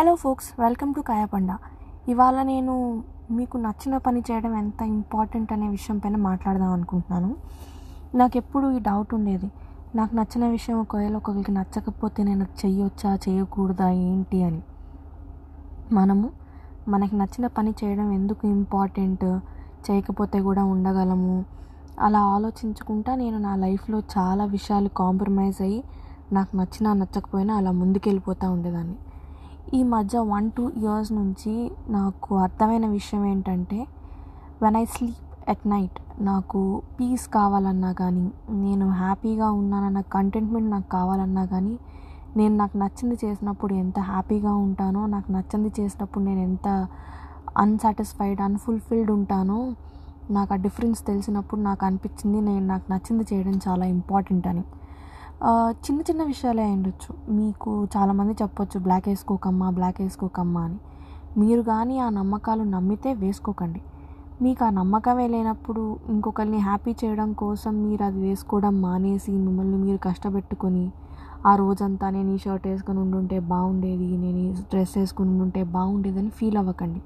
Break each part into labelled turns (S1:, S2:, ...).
S1: Hello folks welcome to కాయపండ. ఇవాళ నేను మీకు నచ్చిన పని చేయడం ఎంత ఇంపార్టెంట్ అనే విషయం పైన మాట్లాడదాం అనుకుంటున్నాను. నాకు ఎప్పుడు ఈ డౌట్ ఉండేది. నాకు నచ్చిన విషయం ఒకవేళ ఒకరికి నచ్చకపోతే నేను చేయొచ్చా చేయకూడదా ఏంటి అని. మనము మనకి నచ్చిన పని చేయడం ఎందుకు ఇంపార్టెంట్? చేయకపోతే కూడా ఉండగలము? అలా ఆలోచించుకుంటా నేను నా లైఫ్లో చాలా విషయాలు కాంప్రమైజ్ అయ్యి నాకు నచ్చినా నచ్చకపోయినా అలా ముందుకెళ్ళిపోతూ ఉండేదాన్ని. ఈ మధ్య వన్ టూ ఇయర్స్ నుంచి నాకు అర్థమైన విషయం ఏంటంటే when I sleep at night నాకు పీస్ కావాలన్నా కానీ నేను హ్యాపీగా ఉన్నానన్న కంటెంట్మెంట్ నాకు కావాలన్నా కానీ నేను నాకు నచ్చింది చేసినప్పుడు ఎంత హ్యాపీగా ఉంటానో నాకు నచ్చింది చేసినప్పుడు నేను ఎంత అన్సాటిస్ఫైడ్ అన్ఫుల్ఫిల్డ్ ఉంటానో నాకు ఆ డిఫరెన్స్ తెలిసినప్పుడు నాకు అనిపించింది నేను నాకు నచ్చింది చేయడం చాలా ఇంపార్టెంట్ అని. చిన్న చిన్న విషయాలే ఉండొచ్చు మీకు చాలామంది చెప్పొచ్చు బ్లాక్ వేసుకోకమ్మా బ్లాక్ వేసుకోకమ్మా అని. మీరు కానీ ఆ నమ్మకాలు నమ్మితే వేసుకోకండి. మీకు ఆ నమ్మకమే లేనప్పుడు ఇంకొకరిని హ్యాపీ చేయడం కోసం మీరు అది వేసుకోవడం మానేసి మిమ్మల్ని మీరు కష్టపెట్టుకొని ఆ రోజంతా నేను ఈ షర్ట్ వేసుకొని ఉండుంటే బాగుండేది నేను ఈ డ్రెస్ వేసుకుని ఉండుంటే బాగుండేదని ఫీల్ అవ్వకండి.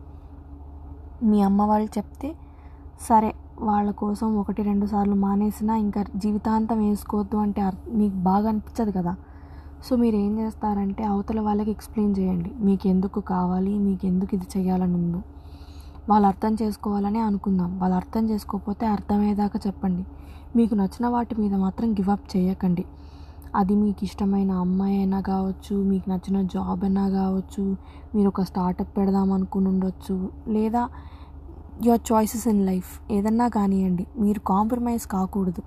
S1: మీ అమ్మ వాళ్ళు చెప్తే సరే వాళ్ళ కోసం ఒకటి రెండు సార్లు మానేసినా ఇంకా జీవితాంతం వేసుకోవద్దు అంటే మీకు బాగా అనిపించదు కదా? సో మీరు ఏం చేస్తారంటే అవతల వాళ్ళకి ఎక్స్ప్లెయిన్ చేయండి. మీకు ఎందుకు కావాలి? మీకు ఎందుకు ఇది చేయాలని ఉందో వాళ్ళు అర్థం చేసుకోవాలని అనుకుందాం. వాళ్ళు అర్థం చేసుకోకపోతే అర్థమయ్యేదాకా చెప్పండి. మీకు నచ్చిన వాటి మీద మాత్రం గివప్ చేయకండి. అది మీకు ఇష్టమైన అమ్మాయి అయినా కావచ్చు మీకు నచ్చిన జాబ్ అయినా కావచ్చు మీరు ఒక స్టార్టప్ పెడదాం అనుకుని ఉండొచ్చు లేదా యువర్ చాయిసెస్ ఇన్ లైఫ్ ఏదన్నా కానివ్వండి మీరు కాంప్రమైజ్ కాకూడదు.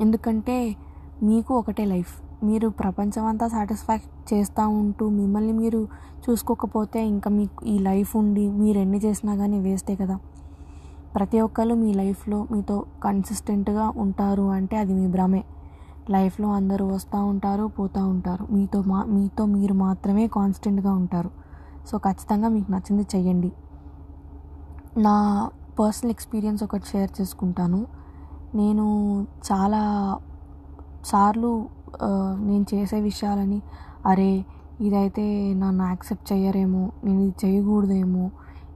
S1: ఎందుకంటే మీకు ఒకటే లైఫ్ మీరు ప్రపంచం అంతా సాటిస్ఫై చేస్తూ ఉంటూ మిమ్మల్ని మీరు చూసుకోకపోతే ఇంకా మీకు ఈ లైఫ్ ఉండి మీరు ఎన్ని చేసినా కానీ వేస్టే కదా. ప్రతి ఒక్కరు మీ లైఫ్లో మీతో కన్సిస్టెంట్గా ఉంటారు అంటే అది మీ భ్రమే. లైఫ్లో అందరూ వస్తూ ఉంటారు పోతూ ఉంటారు. మీతో మా మీతో మీరు మాత్రమే కాన్స్టెంట్గా ఉంటారు. సో ఖచ్చితంగా మీకు నచ్చింది చెయ్యండి. నా పర్సనల్ ఎక్స్పీరియన్స్ ఒకటి షేర్ చేసుకుంటాను. నేను చాలా సార్లు నేను చేసే విషయాలని అరే ఇదైతే నన్ను యాక్సెప్ట్ చేయరేమో నేను ఇది చేయకూడదేమో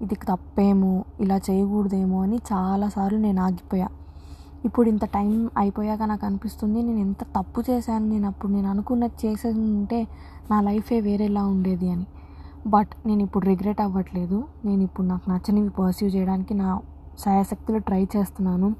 S1: ఇది తప్పేమో ఇలా చేయకూడదేమో అని చాలాసార్లు నేను ఆగిపోయా. ఇప్పుడు ఇంత టైం అయిపోయాక నాకు అనిపిస్తుంది నేను ఎంత తప్పు చేశాను నేను అప్పుడు నేను అనుకున్నది చేసేది ఉంటే నా లైఫే వేరేలా ఉండేది అని. బట్ నేను ఇప్పుడు రిగ్రెట్ అవ్వట్లేదు. నేను ఇప్పుడు నాకు నచ్చనివి పర్సీవ్ చేయడానికి నా సాయశక్తులు ట్రై చేస్తున్నాను.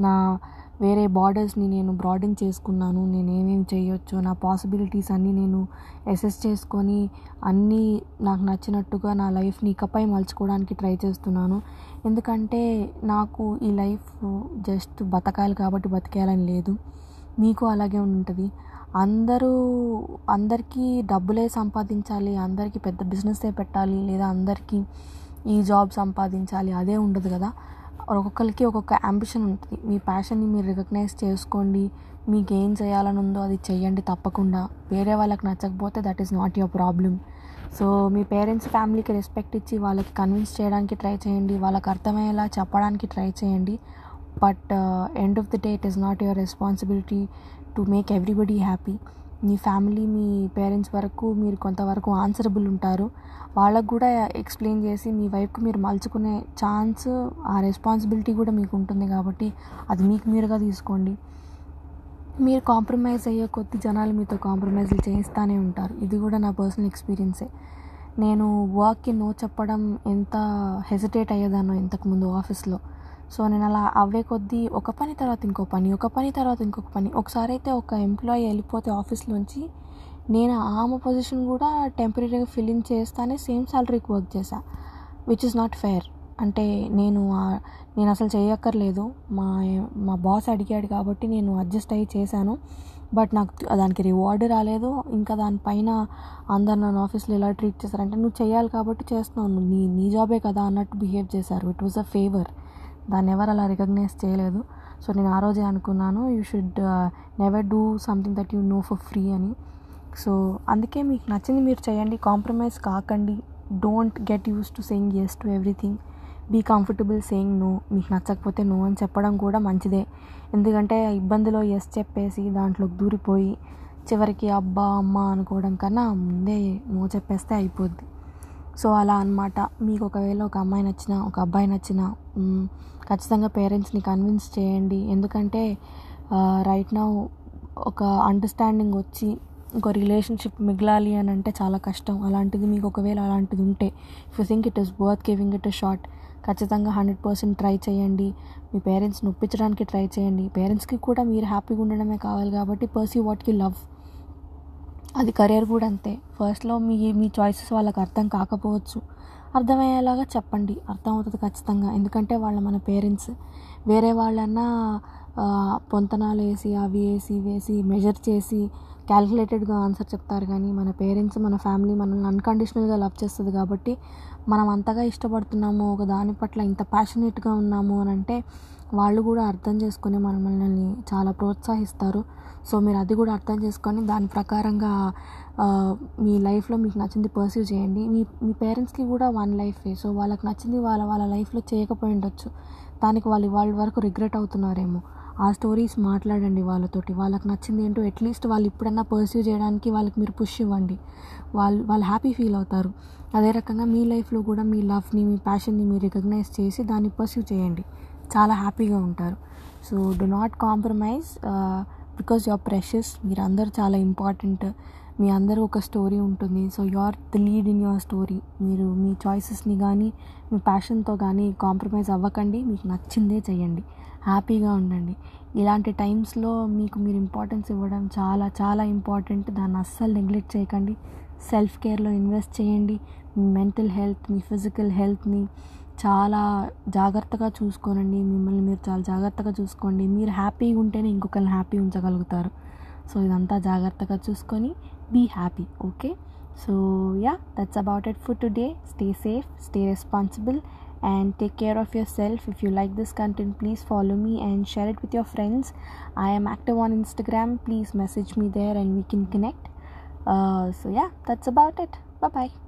S1: నా వేరే బార్డర్స్ని నేను బ్రాడెన్ చేసుకున్నాను. నేను ఏమేమి చేయొచ్చు నా పాసిబిలిటీస్ అన్నీ నేను అసెస్ చేసుకొని అన్నీ నాకు నచ్చినట్టుగా నా లైఫ్ని ఇకపై మలుచుకోవడానికి ట్రై చేస్తున్నాను. ఎందుకంటే నాకు ఈ లైఫ్ జస్ట్ బతకాలి కాబట్టి బతికేయాలని లేదు. మీకు అలాగే ఉంటుంది. అందరూ అందరికీ డబ్బులే సంపాదించాలి అందరికీ పెద్ద బిజినెసే పెట్టాలి లేదా అందరికీ ఈ జాబ్ సంపాదించాలి అదే ఉండదు కదా. ఒక్కొక్కరికి ఒక్కొక్క అంబిషన్ ఉంటుంది. మీ ప్యాషన్ని మీరు రికగ్నైజ్ చేసుకోండి. మీకు ఏం చేయాలని ఉందో అది చేయండి తప్పకుండా. వేరే వాళ్ళకి నచ్చకపోతే that is not your problem so me parents ఫ్యామిలీకి రెస్పెక్ట్ ఇచ్చి వాళ్ళకి కన్విన్స్ చేయడానికి ట్రై చేయండి. వాళ్ళకి అర్థమయ్యేలా చెప్పడానికి ట్రై చేయండి. But end of the day it is not your responsibility to make everybody happy me family మీ పేరెంట్స్ వరకు మీరు కొంతవరకు ఆన్సరబుల్ ఉంటారు. వాళ్ళకు కూడా ఎక్స్ప్లెయిన్ చేసి మీ వైఫ్కి మీరు మలుచుకునే ఛాన్స్ ఆ రెస్పాన్సిబిలిటీ కూడా మీకు ఉంటుంది కాబట్టి అది మీకు మీరుగా తీసుకోండి. మీరు కాంప్రమైజ్ అయ్యే కొద్ది జనాలు మీతో కాంప్రమైజ్లు చేయిస్తూనే ఉంటారు. ఇది కూడా నా పర్సనల్ ఎక్స్పీరియన్సే. నేను వర్క్కి నో చెప్పడం ఎంత హెసిటేట్ అయ్యేదానో ఇంతకుముందు ఆఫీస్లో. సో నేను అలా అవ్వే కొద్దీ ఒక పని తర్వాత ఇంకో పని ఒక పని తర్వాత ఇంకొక పని. ఒకసారి అయితే ఒక ఎంప్లాయీ వెళ్ళిపోతే ఆఫీస్లోంచి నేను ఆమె పొజిషన్ కూడా టెంపరీగా ఫిల్ చేస్తానే సేమ్ శాలరీకి వర్క్ చేశా విచ్ ఇస్ నాట్ ఫేర్ అంటే నేను నేను అసలు చేయక్కర్లేదు. మా మా బాస్ అడిగాడు కాబట్టి నేను అడ్జస్ట్ అయ్యి చేశాను. బట్ నాకు దానికి రివార్డ్ రాలేదు. ఇంకా దానిపైన అందరు నన్ను ఆఫీస్లో ఎలా ట్రీట్ చేశారంటే నువ్వు చేయాలి కాబట్టి చేస్తున్నావు. నువ్వు నీ నీ జాబే కదా అన్నట్టు బిహేవ్ చేశారు. ఇట్ వాజ్ అ ఫేవర్ దాన్ని ఎవరు అలా రికగ్నైజ్ చేయలేదు. సో నేను ఆ రోజే అనుకున్నాను you should never do something that you know for free అని. సో అందుకే మీకు నచ్చింది మీరు చేయండి. కాంప్రమైజ్ కాకండి. Don't get used to saying yes to everything be comfortable saying no మీకు నచ్చకపోతే నో అని చెప్పడం కూడా మంచిదే. ఎందుకంటే ఇబ్బందిలో ఎస్ చెప్పేసి దాంట్లోకి దూరిపోయి చివరికి అబ్బా అమ్మ అనుకోవడం కన్నా ముందే నో చెప్పేస్తే అయిపోద్ది. సో అలా అనమాట మీకు ఒకవేళ ఒక అమ్మాయి నచ్చిన ఒక అబ్బాయి నచ్చిన ఖచ్చితంగా పేరెంట్స్ని కన్విన్స్ చేయండి. ఎందుకంటే రైట్ నౌ ఒక అండర్స్టాండింగ్ వచ్చి ఒక రిలేషన్షిప్ మిగలాలి అని అంటే చాలా కష్టం. అలాంటిది మీకు ఒకవేళ అలాంటిది ఉంటే if you think it is worth giving it short ఖచ్చితంగా హండ్రెడ్ పర్సెంట్ ట్రై చేయండి. మీ పేరెంట్స్ని ఒప్పించడానికి ట్రై చేయండి. పేరెంట్స్కి కూడా మీరు హ్యాపీగా ఉండడమే కావాలి కాబట్టి పర్సీ వాట్ యూ లవ్ అది కెరీర్ కూడా అంతే. ఫస్ట్లో మీ మీ చాయిసెస్ వాళ్ళకి అర్థం కాకపోవచ్చు. అర్థమయ్యేలాగా చెప్పండి. అర్థమవుతుంది ఖచ్చితంగా. ఎందుకంటే వాళ్ళ మన పేరెంట్స్ వేరే వాళ్ళన్నా పొంతనాలు వేసి అవి వేసి ఇవి వేసి మెజర్ చేసి క్యాలిక్యులేటెడ్గా ఆన్సర్ చెప్తారు కానీ మన పేరెంట్స్ మన ఫ్యామిలీ మనల్ని అన్కండిషనల్గా లవ్ చేస్తుంది కాబట్టి మనం అంతగా ఇష్టపడుతున్నాము ఒక దాని పట్ల ఇంత ప్యాషనేట్గా ఉన్నాము అని అంటే వాళ్ళు కూడా అర్థం చేసుకొని మన మనల్ని చాలా ప్రోత్సహిస్తారు. సో మీరు అది కూడా అర్థం చేసుకొని దాని ప్రకారంగా మీ లైఫ్లో మీకు నచ్చింది పర్సీవ్ చేయండి. మీ మీ పేరెంట్స్కి కూడా వన్ లైఫే సో వాళ్ళకి నచ్చింది వాళ్ళ వాళ్ళ లైఫ్లో చేయకపోయి ఉండొచ్చు. దానికి వాళ్ళు వాళ్ళ వరకు రిగ్రెట్ అవుతున్నారేమో. ఆ స్టోరీస్ మాట్లాడండి వాళ్ళతోటి. వాళ్ళకి నచ్చింది ఏంటో అట్లీస్ట్ వాళ్ళు ఇప్పుడన్నా పర్స్యూ చేయడానికి వాళ్ళకి మీరు పుష్ ఇవ్వండి. వాళ్ళు వాళ్ళు హ్యాపీ ఫీల్ అవుతారు. అదే రకంగా మీ లైఫ్లో కూడా మీ లవ్ని మీ ప్యాషన్ని మీరు రికగ్నైజ్ చేసి దాన్ని పర్స్యూ చేయండి. చాలా హ్యాపీగా ఉంటారు. So do not compromise because your precious మీరు చాలా ఇంపార్టెంట్ మీ అందరూ ఒక స్టోరీ ఉంటుంది. So you are the lead in your story మీరు మీ చాయిసెస్ని కానీ మీ ప్యాషన్తో కానీ కాంప్రమైజ్ అవ్వకండి. మీకు నచ్చిందే చేయండి. హ్యాపీగా ఉండండి. ఇలాంటి టైమ్స్లో మీకు మీరు ఇంపార్టెన్స్ ఇవ్వడం చాలా చాలా ఇంపార్టెంట్ దాన్ని అస్సలు నెగ్లెక్ట్ చేయకండి. సెల్ఫ్ కేర్లో ఇన్వెస్ట్ చేయండి. మీ మెంటల్ హెల్త్ మీ ఫిజికల్ హెల్త్ని చాలా జాగ్రత్తగా చూసుకోనండి. మిమ్మల్ని మీరు చాలా జాగ్రత్తగా చూసుకోండి. మీరు హ్యాపీగా ఉంటేనే ఇంకొకరిని హ్యాపీ ఉంచగలుగుతారు. సో ఇదంతా జాగ్రత్తగా చూసుకొని be happy okay? So yeah that's about it for today. Stay safe stay responsible and take care of yourself. If you like this content please follow me and share it with your friends. I am active on instagram. Please message me there and we can connect. Uh, so yeah that's about it. Bye bye